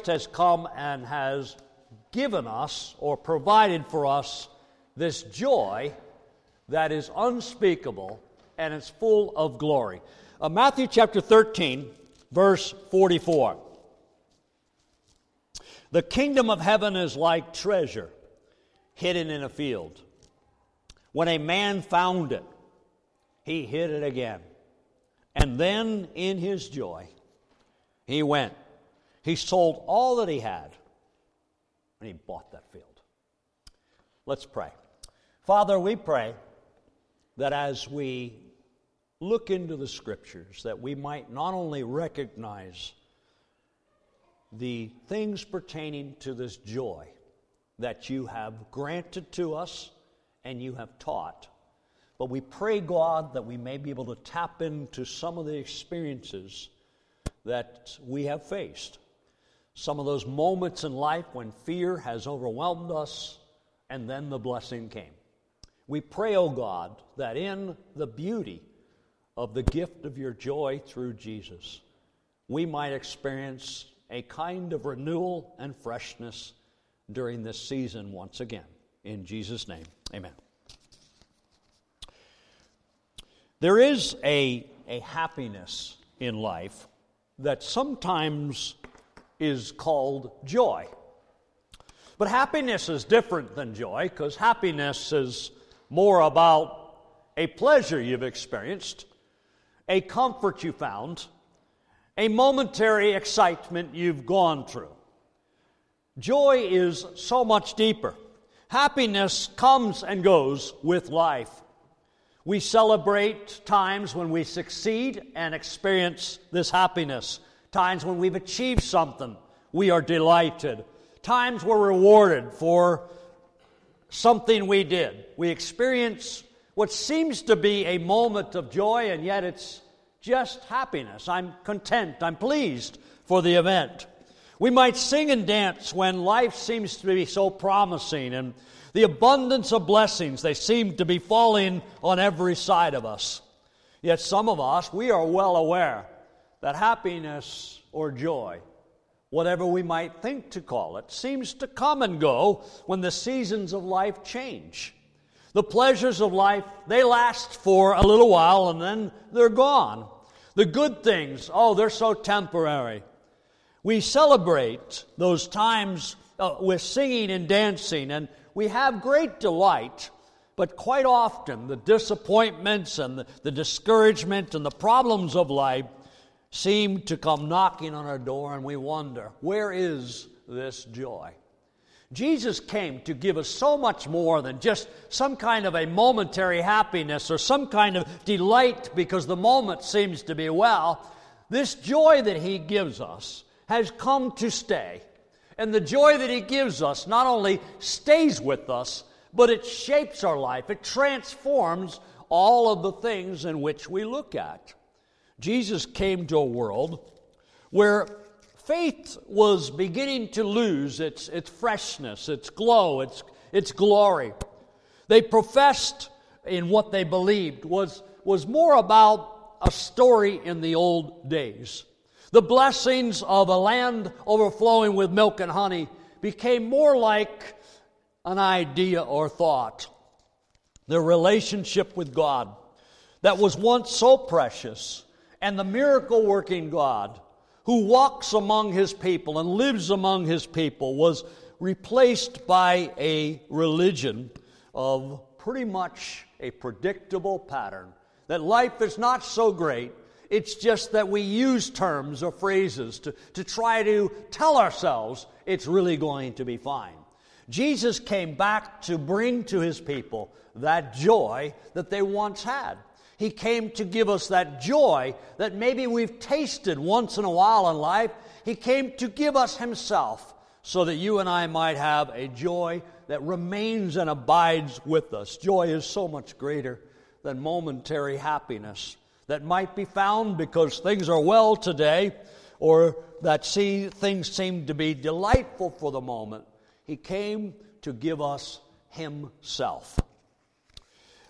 Christ has come and has given us or provided for us this joy that is unspeakable and is full of glory. Uh, Matthew chapter 13, verse 44. The kingdom of heaven is like treasure hidden in a field. When a man found it, he hid it again. And then, in his joy, he went. He sold all that he had and he bought that field. Let's pray. Father, we pray that as we look into the scriptures, that we might not only recognize the things pertaining to this joy that you have granted to us and you have taught, but we pray, God, that we may be able to tap into some of the experiences that we have faced. Some of those moments in life when fear has overwhelmed us and then the blessing came. We pray, O oh God, that in the beauty of the gift of your joy through Jesus, we might experience a kind of renewal and freshness during this season once again. In Jesus' name, amen. There is a, a happiness in life that sometimes is called joy. But happiness is different than joy because happiness is more about a pleasure you've experienced, a comfort you found, a momentary excitement you've gone through. Joy is so much deeper. Happiness comes and goes with life. We celebrate times when we succeed and experience this happiness. Times when we've achieved something, we are delighted. Times we're rewarded for something we did. We experience what seems to be a moment of joy, and yet it's just happiness. I'm content, I'm pleased for the event. We might sing and dance when life seems to be so promising and the abundance of blessings, they seem to be falling on every side of us. Yet some of us, we are well aware that happiness or joy, whatever we might think to call it, seems to come and go when the seasons of life change. The pleasures of life, they last for a little while and then they're gone. The good things, oh, they're so temporary. We celebrate those times uh, with singing and dancing and we have great delight, but quite often the disappointments and the, the discouragement and the problems of life seem to come knocking on our door, and we wonder, where is this joy? Jesus came to give us so much more than just some kind of a momentary happiness or some kind of delight because the moment seems to be well. This joy that He gives us has come to stay. And the joy that He gives us not only stays with us, but it shapes our life. It transforms all of the things in which we look at. Jesus came to a world where faith was beginning to lose its, its freshness, its glow, its, its glory. They professed in what they believed was, was more about a story in the old days. The blessings of a land overflowing with milk and honey became more like an idea or thought. The relationship with God that was once so precious, and the miracle working God who walks among his people and lives among his people was replaced by a religion of pretty much a predictable pattern. That life is not so great, it's just that we use terms or phrases to, to try to tell ourselves it's really going to be fine. Jesus came back to bring to his people that joy that they once had. He came to give us that joy that maybe we've tasted once in a while in life. He came to give us Himself so that you and I might have a joy that remains and abides with us. Joy is so much greater than momentary happiness that might be found because things are well today or that see, things seem to be delightful for the moment. He came to give us Himself.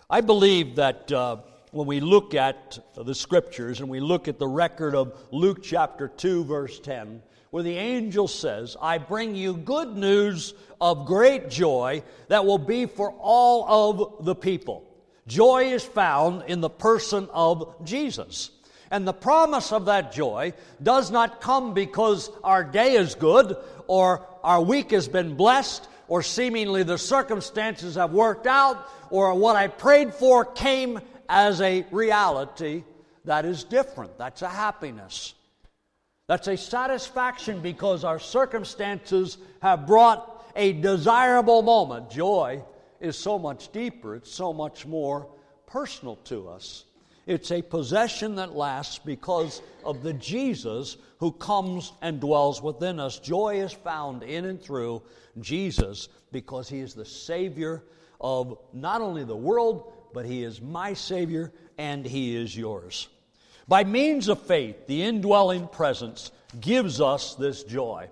I believe that uh, when we look at the Scriptures and we look at the record of Luke chapter 2, verse 10, where the angel says, I bring you good news of great joy that will be for all of the people. Joy is found in the person of Jesus. And the promise of that joy does not come because our day is good or our week has been blessed or seemingly the circumstances have worked out or what I prayed for came as a reality that is different. That's a happiness. That's a satisfaction because our circumstances have brought a desirable moment. Joy is so much deeper, it's so much more personal to us. It's a possession that lasts because of the Jesus who comes and dwells within us. Joy is found in and through Jesus because he is the Savior of not only the world, but he is my Savior and he is yours. By means of faith, the indwelling presence gives us this joy.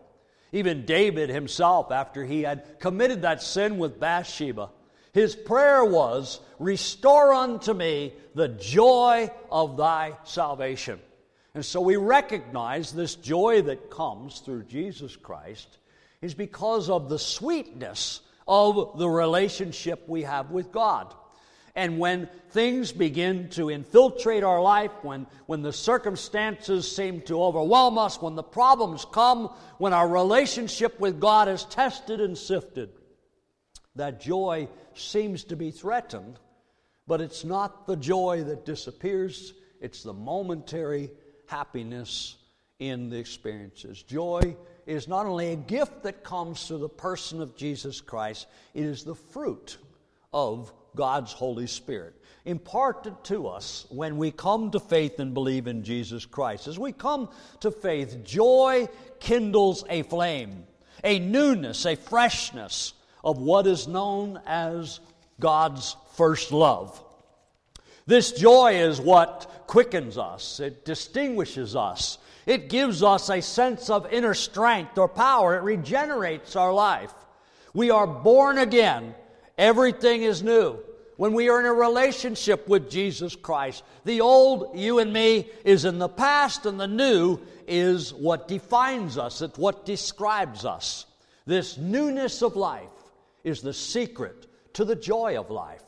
Even David himself, after he had committed that sin with Bathsheba, his prayer was, Restore unto me the joy of thy salvation. And so we recognize this joy that comes through Jesus Christ is because of the sweetness of the relationship we have with God. And when things begin to infiltrate our life, when, when the circumstances seem to overwhelm us, when the problems come, when our relationship with God is tested and sifted, that joy seems to be threatened, but it's not the joy that disappears, it's the momentary happiness in the experiences. Joy is not only a gift that comes through the person of Jesus Christ, it is the fruit of God's Holy Spirit, imparted to us when we come to faith and believe in Jesus Christ. As we come to faith, joy kindles a flame, a newness, a freshness of what is known as God's first love. This joy is what quickens us, it distinguishes us, it gives us a sense of inner strength or power, it regenerates our life. We are born again, everything is new. When we are in a relationship with Jesus Christ, the old you and me is in the past, and the new is what defines us, it's what describes us. This newness of life is the secret to the joy of life.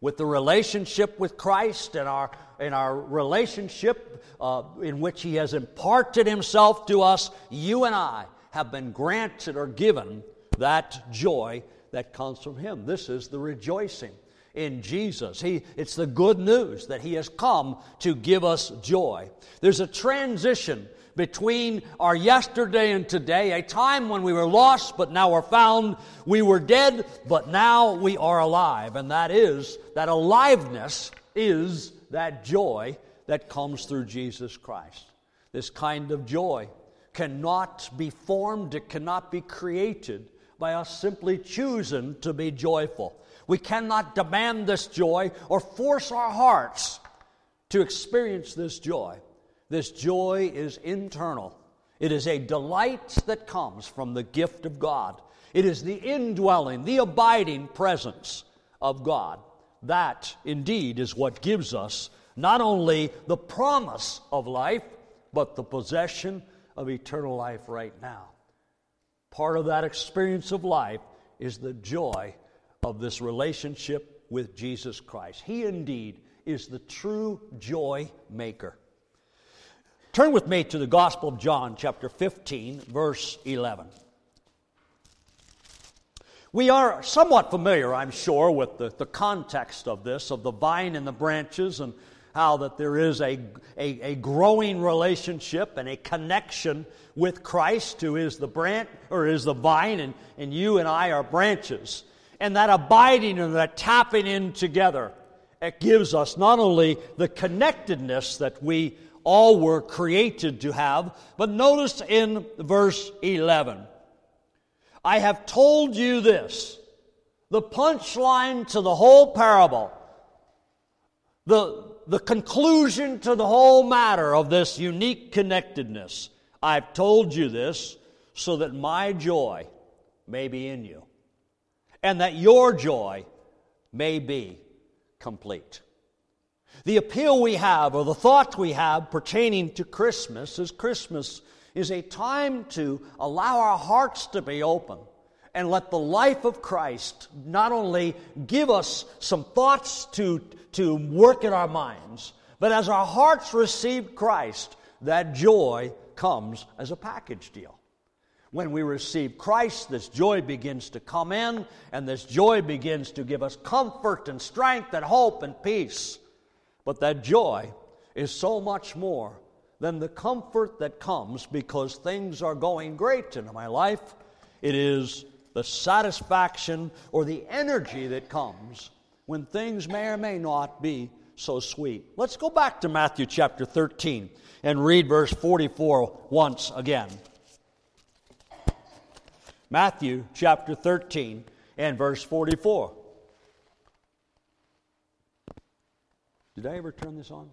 With the relationship with Christ and our, and our relationship uh, in which He has imparted Himself to us, you and I have been granted or given that joy that comes from Him. This is the rejoicing in Jesus. He, it's the good news that He has come to give us joy. There's a transition between our yesterday and today, a time when we were lost but now we're found, we were dead but now we are alive. And that is, that aliveness is that joy that comes through Jesus Christ. This kind of joy cannot be formed, it cannot be created by us simply choosing to be joyful. We cannot demand this joy or force our hearts to experience this joy. This joy is internal. It is a delight that comes from the gift of God. It is the indwelling, the abiding presence of God. That indeed is what gives us not only the promise of life, but the possession of eternal life right now. Part of that experience of life is the joy of this relationship with Jesus Christ. He indeed is the true joy maker. Turn with me to the Gospel of John, chapter 15, verse 11. We are somewhat familiar, I'm sure, with the, the context of this, of the vine and the branches, and how that there is a, a, a, growing relationship and a connection with Christ, who is the branch or is the vine, and, and you and I are branches. And that abiding and that tapping in together, it gives us not only the connectedness that we all were created to have. But notice in verse 11 I have told you this, the punchline to the whole parable, the, the conclusion to the whole matter of this unique connectedness. I've told you this so that my joy may be in you, and that your joy may be complete. The appeal we have, or the thought we have pertaining to Christmas, is Christmas is a time to allow our hearts to be open and let the life of Christ not only give us some thoughts to, to work in our minds, but as our hearts receive Christ, that joy comes as a package deal. When we receive Christ, this joy begins to come in, and this joy begins to give us comfort and strength and hope and peace. But that joy is so much more than the comfort that comes because things are going great in my life. It is the satisfaction or the energy that comes when things may or may not be so sweet. Let's go back to Matthew chapter 13 and read verse 44 once again. Matthew chapter 13 and verse 44. Did I ever turn this on?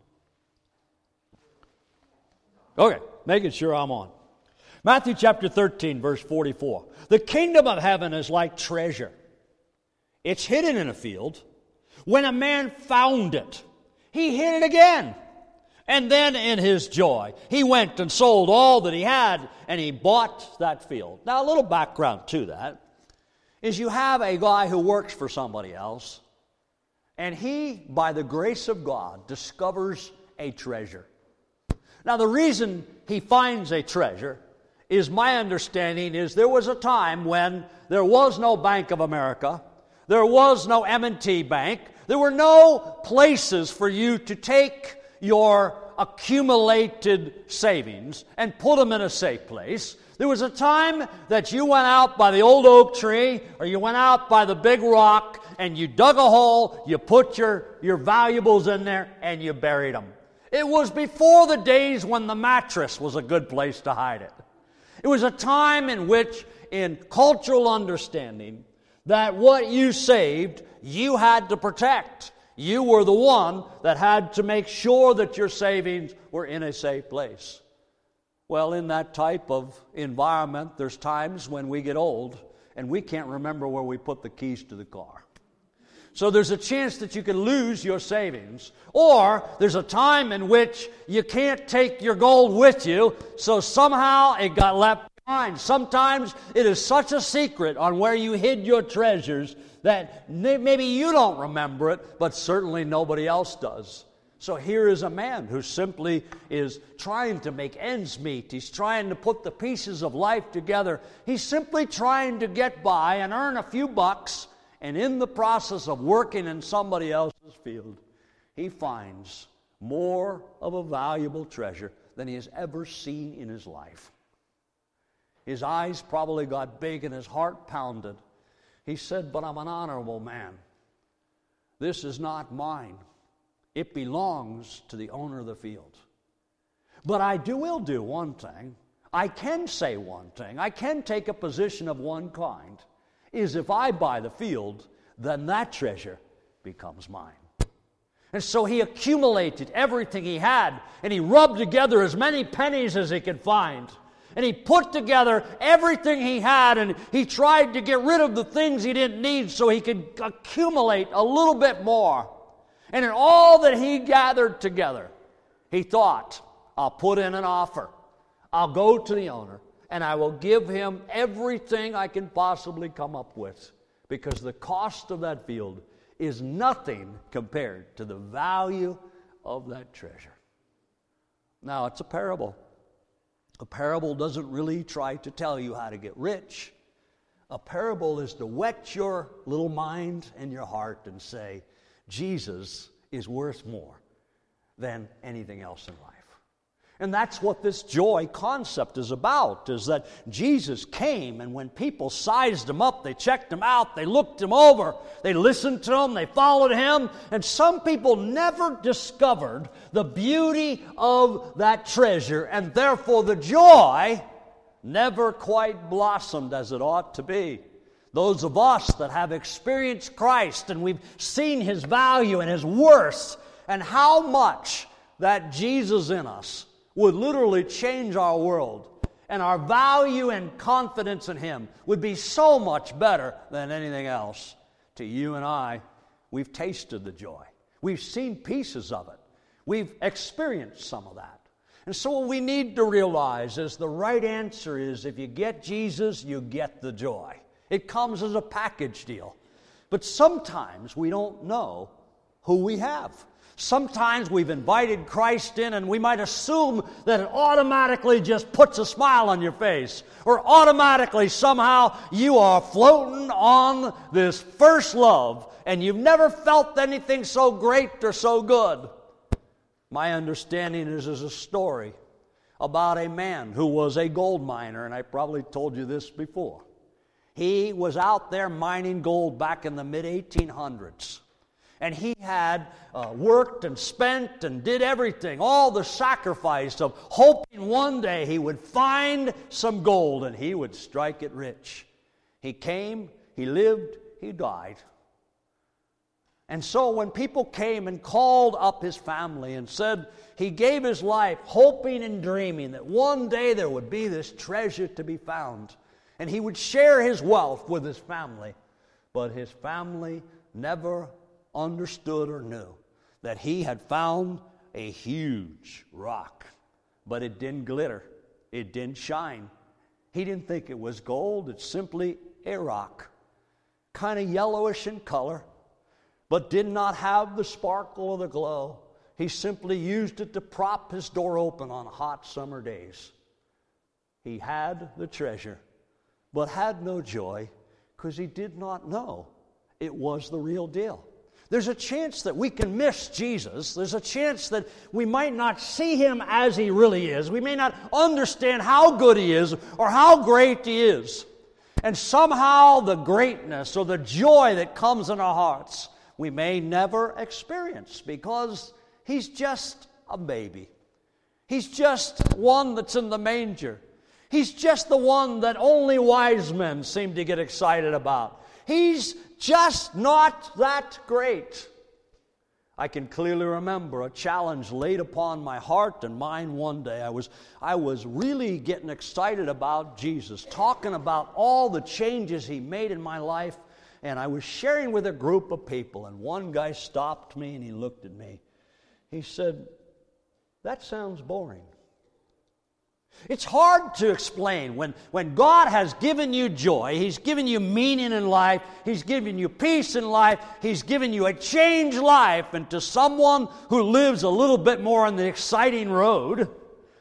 Okay, making sure I'm on. Matthew chapter 13, verse 44. The kingdom of heaven is like treasure. It's hidden in a field. When a man found it, he hid it again. And then in his joy, he went and sold all that he had and he bought that field. Now, a little background to that is you have a guy who works for somebody else, and he, by the grace of God, discovers a treasure. Now, the reason he finds a treasure is my understanding is there was a time when there was no Bank of America, there was no M&T Bank, there were no places for you to take your accumulated savings and put them in a safe place. There was a time that you went out by the old oak tree or you went out by the big rock and you dug a hole, you put your, your valuables in there, and you buried them. It was before the days when the mattress was a good place to hide it. It was a time in which, in cultural understanding, that what you saved, you had to protect. You were the one that had to make sure that your savings were in a safe place. Well, in that type of environment, there's times when we get old and we can't remember where we put the keys to the car. So there's a chance that you can lose your savings. Or there's a time in which you can't take your gold with you, so somehow it got left behind. Sometimes it is such a secret on where you hid your treasures that maybe you don't remember it, but certainly nobody else does. So here is a man who simply is trying to make ends meet. He's trying to put the pieces of life together. He's simply trying to get by and earn a few bucks and in the process of working in somebody else's field, he finds more of a valuable treasure than he has ever seen in his life. His eyes probably got big and his heart pounded. He said, But I'm an honorable man. This is not mine, it belongs to the owner of the field. But I do will do one thing. I can say one thing. I can take a position of one kind is if I buy the field, then that treasure becomes mine. And so he accumulated everything he had, and he rubbed together as many pennies as he could find. And he put together everything he had, and he tried to get rid of the things he didn't need so he could accumulate a little bit more. And in all that he gathered together, he thought, I'll put in an offer. I'll go to the owner and I will give him everything I can possibly come up with because the cost of that field is nothing compared to the value of that treasure. Now, it's a parable. A parable doesn't really try to tell you how to get rich. A parable is to whet your little mind and your heart and say, Jesus is worth more than anything else in life. And that's what this joy concept is about, is that Jesus came and when people sized him up, they checked him out, they looked him over, they listened to him, they followed him, and some people never discovered the beauty of that treasure, and therefore the joy never quite blossomed as it ought to be. Those of us that have experienced Christ and we've seen his value and his worth, and how much that Jesus in us would literally change our world. And our value and confidence in Him would be so much better than anything else. To you and I, we've tasted the joy. We've seen pieces of it. We've experienced some of that. And so, what we need to realize is the right answer is if you get Jesus, you get the joy. It comes as a package deal. But sometimes we don't know who we have. Sometimes we've invited Christ in and we might assume that it automatically just puts a smile on your face, or automatically somehow you are floating on this first love and you've never felt anything so great or so good. My understanding is there's a story about a man who was a gold miner, and I probably told you this before. He was out there mining gold back in the mid 1800s. And he had uh, worked and spent and did everything, all the sacrifice of hoping one day he would find some gold and he would strike it rich. He came, he lived, he died. And so when people came and called up his family and said he gave his life hoping and dreaming that one day there would be this treasure to be found and he would share his wealth with his family, but his family never understood or knew that he had found a huge rock, but it didn't glitter, it didn't shine. He didn't think it was gold, it's simply a rock, kind of yellowish in color but did not have the sparkle or the glow. He simply used it to prop his door open on hot summer days. He had the treasure, but had no joy because he did not know it was the real deal. There's a chance that we can miss Jesus. There's a chance that we might not see him as he really is. We may not understand how good he is or how great he is. And somehow the greatness or the joy that comes in our hearts we may never experience because he's just a baby. He's just one that's in the manger. He's just the one that only wise men seem to get excited about. He's just not that great. I can clearly remember a challenge laid upon my heart and mind one day. I was, I was really getting excited about Jesus, talking about all the changes he made in my life and I was sharing with a group of people, and one guy stopped me and he looked at me. He said, That sounds boring. It's hard to explain when, when God has given you joy, He's given you meaning in life, He's given you peace in life, He's given you a changed life, and to someone who lives a little bit more on the exciting road,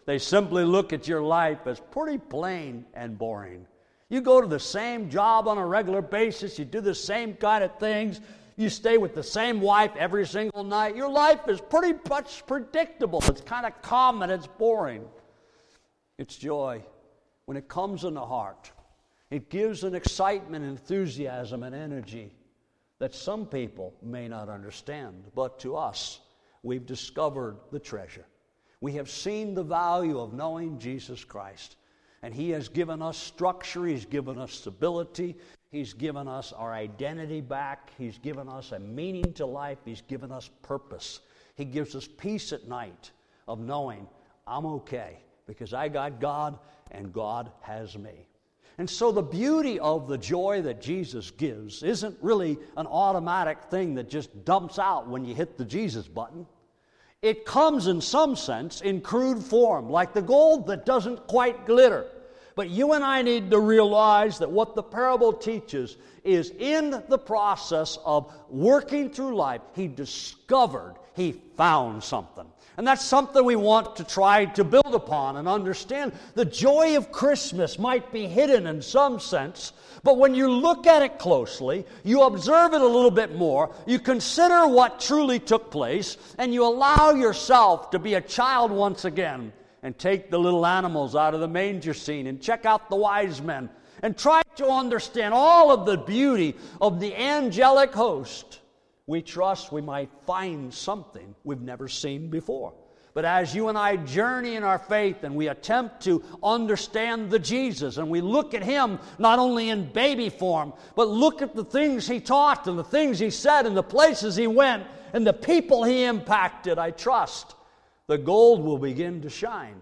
they simply look at your life as pretty plain and boring. You go to the same job on a regular basis, you do the same kind of things, you stay with the same wife every single night. Your life is pretty much predictable. It's kind of common, it's boring. It's joy when it comes in the heart. It gives an excitement, enthusiasm, and energy that some people may not understand. But to us, we've discovered the treasure. We have seen the value of knowing Jesus Christ. And He has given us structure, He's given us stability, He's given us our identity back, He's given us a meaning to life, He's given us purpose. He gives us peace at night of knowing I'm okay because I got God and God has me. And so, the beauty of the joy that Jesus gives isn't really an automatic thing that just dumps out when you hit the Jesus button. It comes in some sense in crude form, like the gold that doesn't quite glitter. But you and I need to realize that what the parable teaches is in the process of working through life, he discovered, he found something. And that's something we want to try to build upon and understand. The joy of Christmas might be hidden in some sense, but when you look at it closely, you observe it a little bit more, you consider what truly took place, and you allow yourself to be a child once again and take the little animals out of the manger scene and check out the wise men and try to understand all of the beauty of the angelic host we trust we might find something we've never seen before. But as you and I journey in our faith and we attempt to understand the Jesus and we look at Him not only in baby form, but look at the things He taught and the things He said and the places He went and the people He impacted, I trust the gold will begin to shine.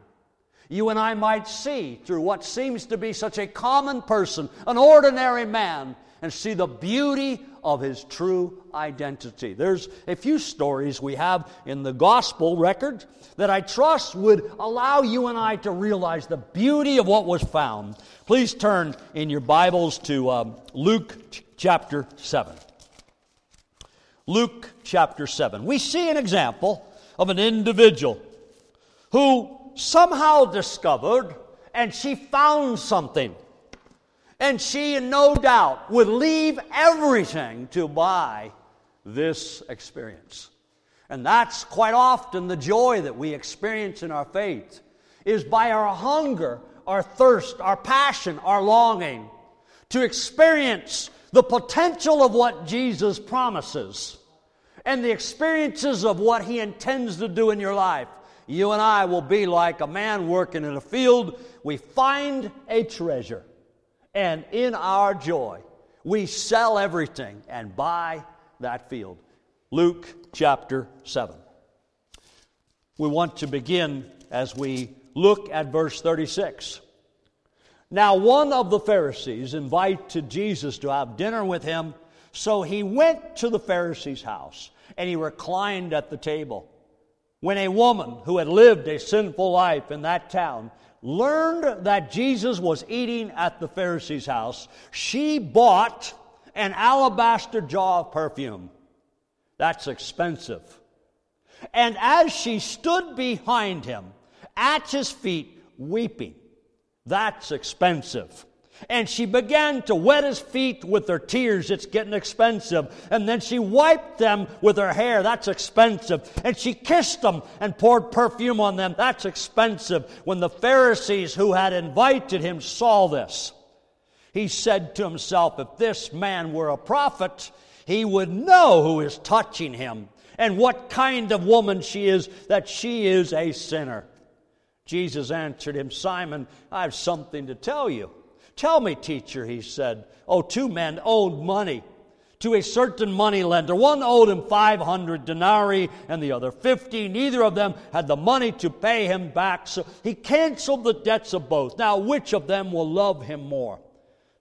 You and I might see through what seems to be such a common person, an ordinary man, and see the beauty of his true identity. There's a few stories we have in the gospel record that I trust would allow you and I to realize the beauty of what was found. Please turn in your Bibles to um, Luke chapter 7. Luke chapter 7. We see an example of an individual who somehow discovered and she found something and she, in no doubt, would leave everything to buy this experience. And that's quite often the joy that we experience in our faith, is by our hunger, our thirst, our passion, our longing to experience the potential of what Jesus promises and the experiences of what He intends to do in your life. You and I will be like a man working in a field. We find a treasure and in our joy, we sell everything and buy that field. Luke chapter 7. We want to begin as we look at verse 36. Now, one of the Pharisees invited Jesus to have dinner with him, so he went to the Pharisee's house and he reclined at the table. When a woman who had lived a sinful life in that town learned that Jesus was eating at the Pharisee's house, she bought an alabaster jar of perfume. That's expensive. And as she stood behind him, at his feet, weeping, that's expensive. And she began to wet his feet with her tears. It's getting expensive. And then she wiped them with her hair. That's expensive. And she kissed them and poured perfume on them. That's expensive. When the Pharisees who had invited him saw this, he said to himself, If this man were a prophet, he would know who is touching him and what kind of woman she is, that she is a sinner. Jesus answered him, Simon, I have something to tell you. Tell me, teacher, he said. Oh, two men owed money to a certain money lender. One owed him 500 denarii and the other 50. Neither of them had the money to pay him back, so he canceled the debts of both. Now, which of them will love him more?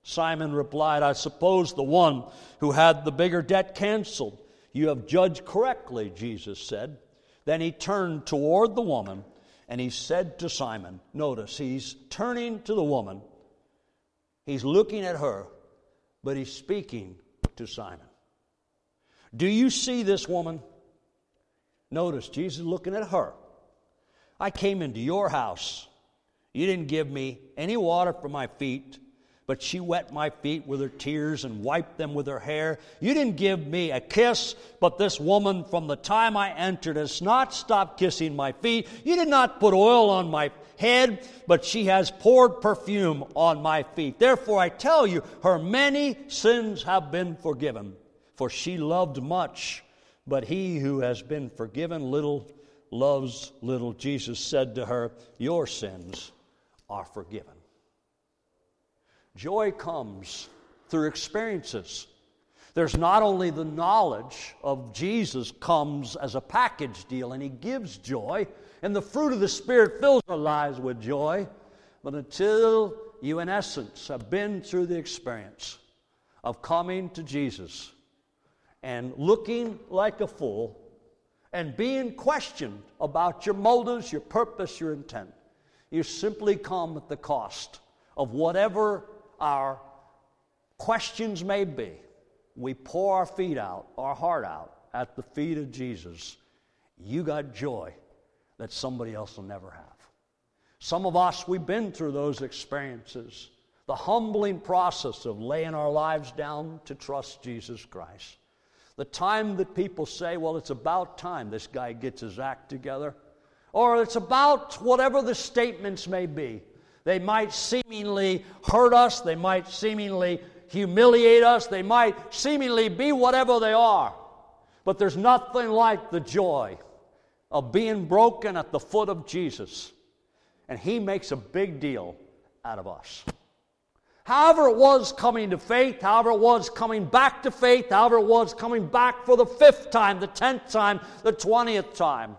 Simon replied, I suppose the one who had the bigger debt canceled. You have judged correctly, Jesus said. Then he turned toward the woman and he said to Simon, Notice, he's turning to the woman He's looking at her, but he's speaking to Simon. Do you see this woman? Notice Jesus looking at her. I came into your house. You didn't give me any water for my feet but she wet my feet with her tears and wiped them with her hair. You didn't give me a kiss, but this woman from the time I entered has not stopped kissing my feet. You did not put oil on my head, but she has poured perfume on my feet. Therefore, I tell you, her many sins have been forgiven, for she loved much. But he who has been forgiven little loves little. Jesus said to her, Your sins are forgiven. Joy comes through experiences. There's not only the knowledge of Jesus comes as a package deal and he gives joy, and the fruit of the Spirit fills our lives with joy, but until you, in essence, have been through the experience of coming to Jesus and looking like a fool and being questioned about your motives, your purpose, your intent, you simply come at the cost of whatever our questions may be, we pour our feet out, our heart out at the feet of Jesus, you got joy that somebody else will never have. Some of us, we've been through those experiences. The humbling process of laying our lives down to trust Jesus Christ. The time that people say, well, it's about time this guy gets his act together. Or it's about whatever the statements may be. They might seemingly hurt us, they might seemingly humiliate us, they might seemingly be whatever they are. But there's nothing like the joy of being broken at the foot of Jesus. And He makes a big deal out of us. However, it was coming to faith, however, it was coming back to faith, however, it was coming back for the fifth time, the tenth time, the twentieth time,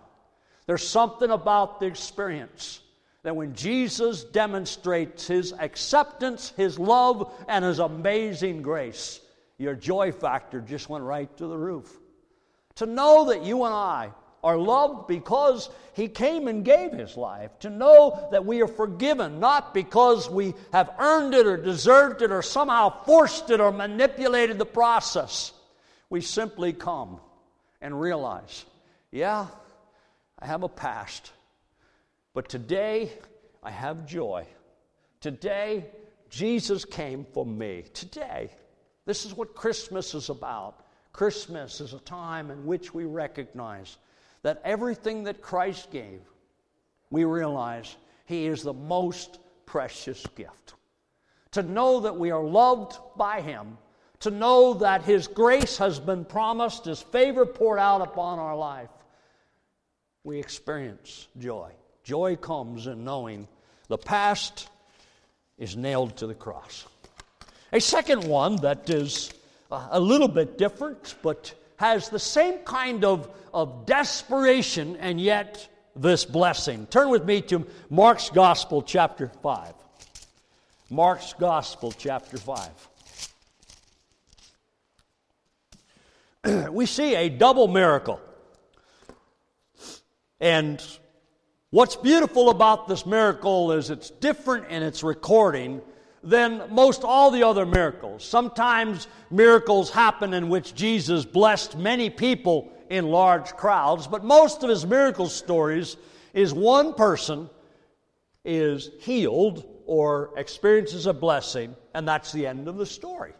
there's something about the experience that when Jesus demonstrates his acceptance, his love, and his amazing grace, your joy factor just went right to the roof. To know that you and I are loved because He came and gave His life. To know that we are forgiven, not because we have earned it or deserved it or somehow forced it or manipulated the process. We simply come and realize, yeah, I have a past, but today I have joy. Today, Jesus came for me. Today. This is what Christmas is about. Christmas is a time in which we recognize that everything that Christ gave, we realize He is the most precious gift. To know that we are loved by Him, to know that His grace has been promised, His favor poured out upon our life, we experience joy. Joy comes in knowing the past is nailed to the cross. A second one that is uh, a little bit different, but has the same kind of, of desperation and yet this blessing. Turn with me to Mark's Gospel, chapter 5. Mark's Gospel, chapter 5. we see a double miracle. And what's beautiful about this miracle is it's different in its recording than most all the other miracles. Sometimes miracles happen in which Jesus blessed many people in large crowds, but most of his miracle stories is one person is healed or experiences a blessing, and that's the end of the story.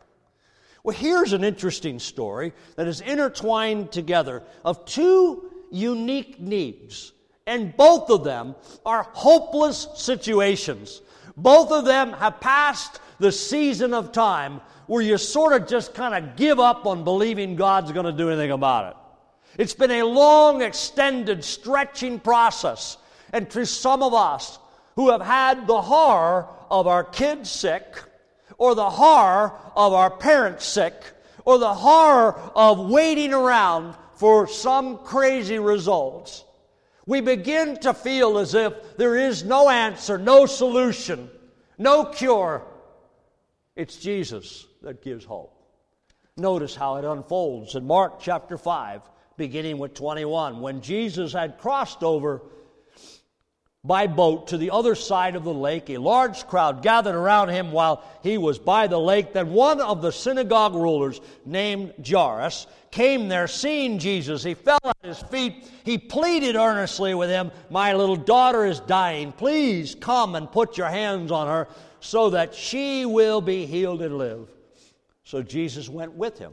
Well, here's an interesting story that is intertwined together of two unique needs, and both of them are hopeless situations. Both of them have passed the season of time where you sort of just kind of give up on believing God's going to do anything about it. It's been a long, extended, stretching process. And to some of us who have had the horror of our kids sick, or the horror of our parents sick, or the horror of waiting around for some crazy results, we begin to feel as if there is no answer, no solution, no cure. It's Jesus that gives hope. Notice how it unfolds in Mark chapter 5, beginning with 21. When Jesus had crossed over by boat to the other side of the lake. A large crowd gathered around him while he was by the lake. Then one of the synagogue rulers, named Jairus, came there. Seeing Jesus, he fell at his feet. He pleaded earnestly with him, My little daughter is dying. Please come and put your hands on her so that she will be healed and live. So Jesus went with him.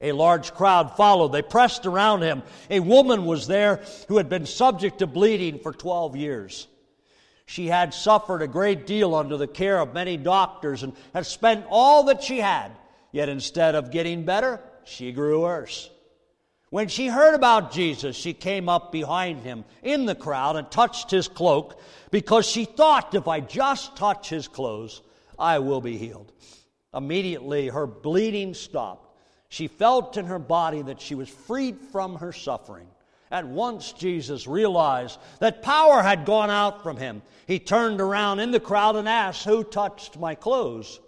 A large crowd followed. They pressed around him. A woman was there who had been subject to bleeding for 12 years. She had suffered a great deal under the care of many doctors and had spent all that she had. Yet instead of getting better, she grew worse. When she heard about Jesus, she came up behind him in the crowd and touched his cloak because she thought, if I just touch his clothes, I will be healed. Immediately, her bleeding stopped she felt in her body that she was freed from her suffering. At once, Jesus realized that power had gone out from him. He turned around in the crowd and asked, Who touched my clothes?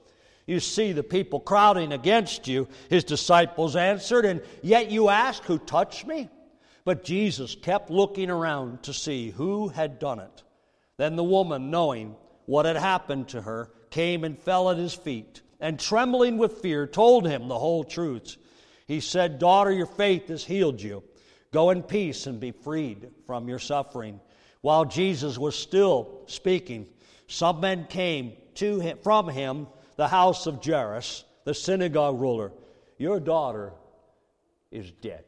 You see the people crowding against you. His disciples answered, And yet you ask, Who touched me? But Jesus kept looking around to see who had done it. Then the woman, knowing what had happened to her, came and fell at his feet and trembling with fear, told him the whole truth. He said, Daughter, your faith has healed you. Go in peace and be freed from your suffering. While Jesus was still speaking, some men came to him, from him, the house of Jairus, the synagogue ruler. Your daughter is dead.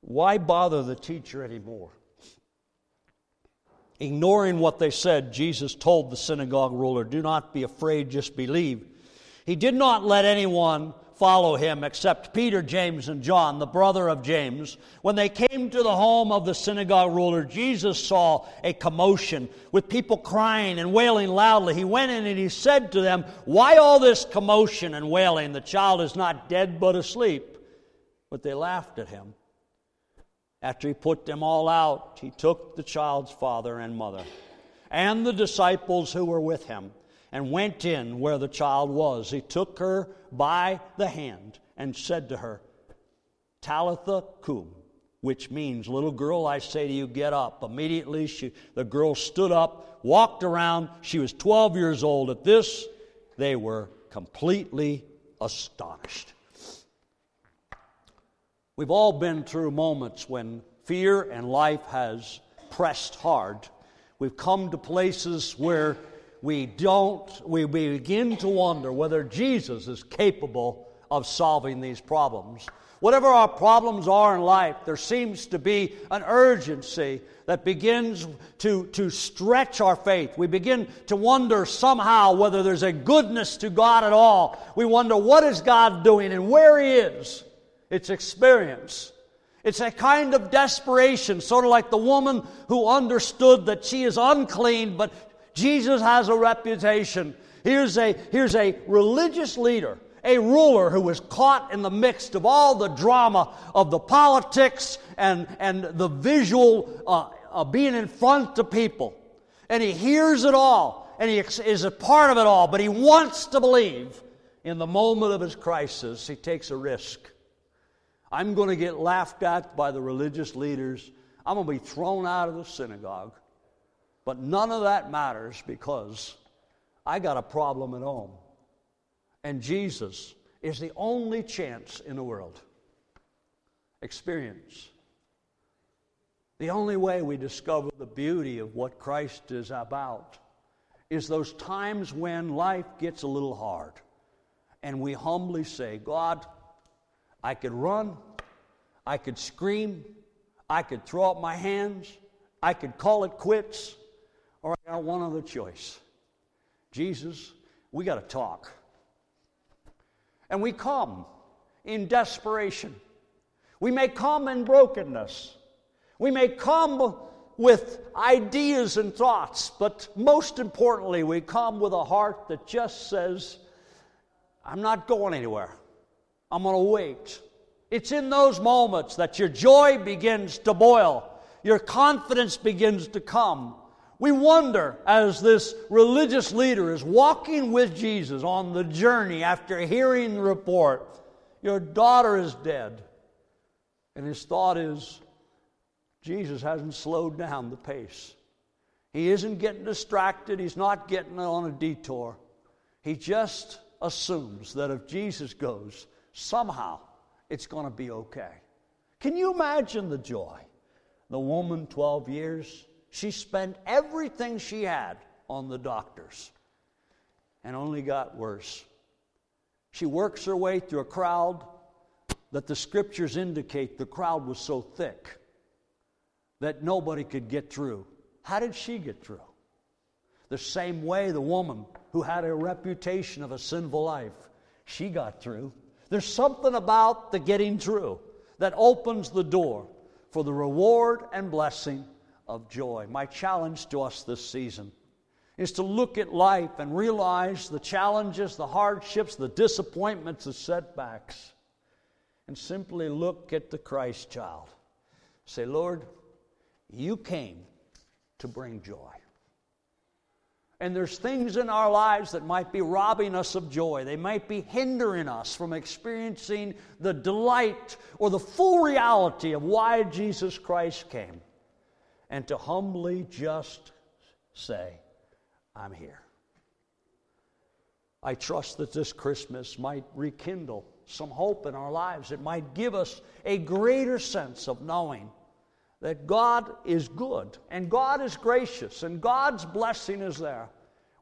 Why bother the teacher anymore? Ignoring what they said, Jesus told the synagogue ruler, Do not be afraid, just believe. He did not let anyone follow him except Peter, James, and John, the brother of James. When they came to the home of the synagogue ruler, Jesus saw a commotion with people crying and wailing loudly. He went in and he said to them, Why all this commotion and wailing? The child is not dead but asleep. But they laughed at him. After he put them all out, he took the child's father and mother and the disciples who were with him and went in where the child was. He took her by the hand and said to her, Talitha cum, which means, little girl, I say to you, get up. Immediately, she, the girl stood up, walked around. She was 12 years old. At this, they were completely astonished. We've all been through moments when fear and life has pressed hard. We've come to places where we don't, we begin to wonder whether Jesus is capable of solving these problems. Whatever our problems are in life, there seems to be an urgency that begins to, to stretch our faith. We begin to wonder somehow whether there's a goodness to God at all. We wonder what is God doing and where He is it's experience. It's a kind of desperation, sort of like the woman who understood that she is unclean, but Jesus has a reputation. Here's a, here's a religious leader, a ruler who was caught in the midst of all the drama of the politics and, and the visual uh, uh, being in front of people. And he hears it all, and he is a part of it all, but he wants to believe. In the moment of his crisis, he takes a risk. I'm going to get laughed at by the religious leaders. I'm going to be thrown out of the synagogue. But none of that matters because I got a problem at home. And Jesus is the only chance in the world. Experience. The only way we discover the beauty of what Christ is about is those times when life gets a little hard and we humbly say, God, I could run, I could scream, I could throw up my hands, I could call it quits, or I got one other choice. Jesus, we got to talk. And we come in desperation. We may come in brokenness. We may come with ideas and thoughts, but most importantly, we come with a heart that just says, I'm not going anywhere. I'm going to wait. It's in those moments that your joy begins to boil, your confidence begins to come. We wonder as this religious leader is walking with Jesus on the journey after hearing the report, Your daughter is dead. And his thought is, Jesus hasn't slowed down the pace. He isn't getting distracted, he's not getting on a detour. He just assumes that if Jesus goes, somehow it's going to be okay. Can you imagine the joy? The woman, 12 years, she spent everything she had on the doctors and only got worse. She works her way through a crowd that the scriptures indicate the crowd was so thick that nobody could get through. How did she get through? The same way the woman who had a reputation of a sinful life, she got through. There's something about the getting through that opens the door for the reward and blessing of joy. My challenge to us this season is to look at life and realize the challenges, the hardships, the disappointments, the setbacks, and simply look at the Christ child. Say, Lord, you came to bring joy. And there's things in our lives that might be robbing us of joy. They might be hindering us from experiencing the delight or the full reality of why Jesus Christ came. And to humbly just say, I'm here. I trust that this Christmas might rekindle some hope in our lives. It might give us a greater sense of knowing that God is good and God is gracious and God's blessing is there.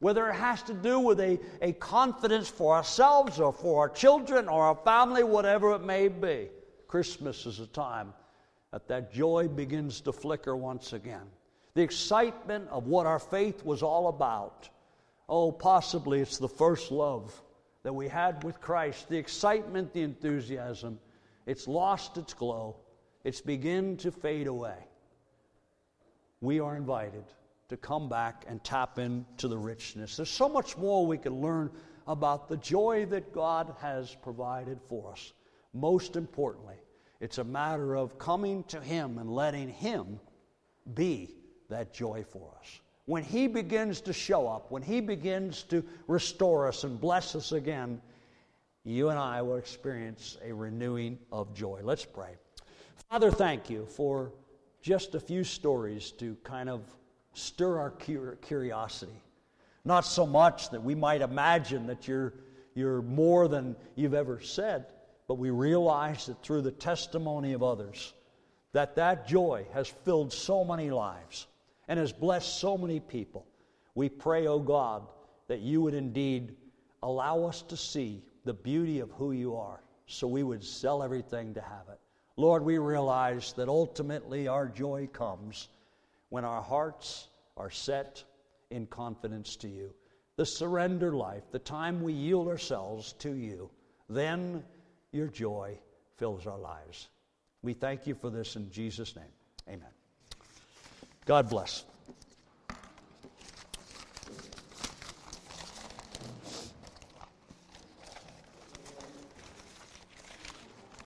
Whether it has to do with a, a confidence for ourselves or for our children or our family, whatever it may be, Christmas is a time that that joy begins to flicker once again. The excitement of what our faith was all about. Oh, possibly it's the first love that we had with Christ, the excitement, the enthusiasm. It's lost its glow it's begin to fade away. We are invited to come back and tap into the richness. There's so much more we can learn about the joy that God has provided for us. Most importantly, it's a matter of coming to Him and letting Him be that joy for us. when He begins to show up, when He begins to restore us and bless us again, you and I will experience a renewing of joy. Let's pray. Father, thank you for just a few stories to kind of stir our curiosity. Not so much that we might imagine that you're, you're more than you've ever said, but we realize that through the testimony of others, that that joy has filled so many lives and has blessed so many people. We pray, O oh God, that you would indeed allow us to see the beauty of who you are so we would sell everything to have it. Lord, we realize that ultimately our joy comes when our hearts are set in confidence to you. The surrender life, the time we yield ourselves to you, then your joy fills our lives. We thank you for this in Jesus' name. Amen. God bless.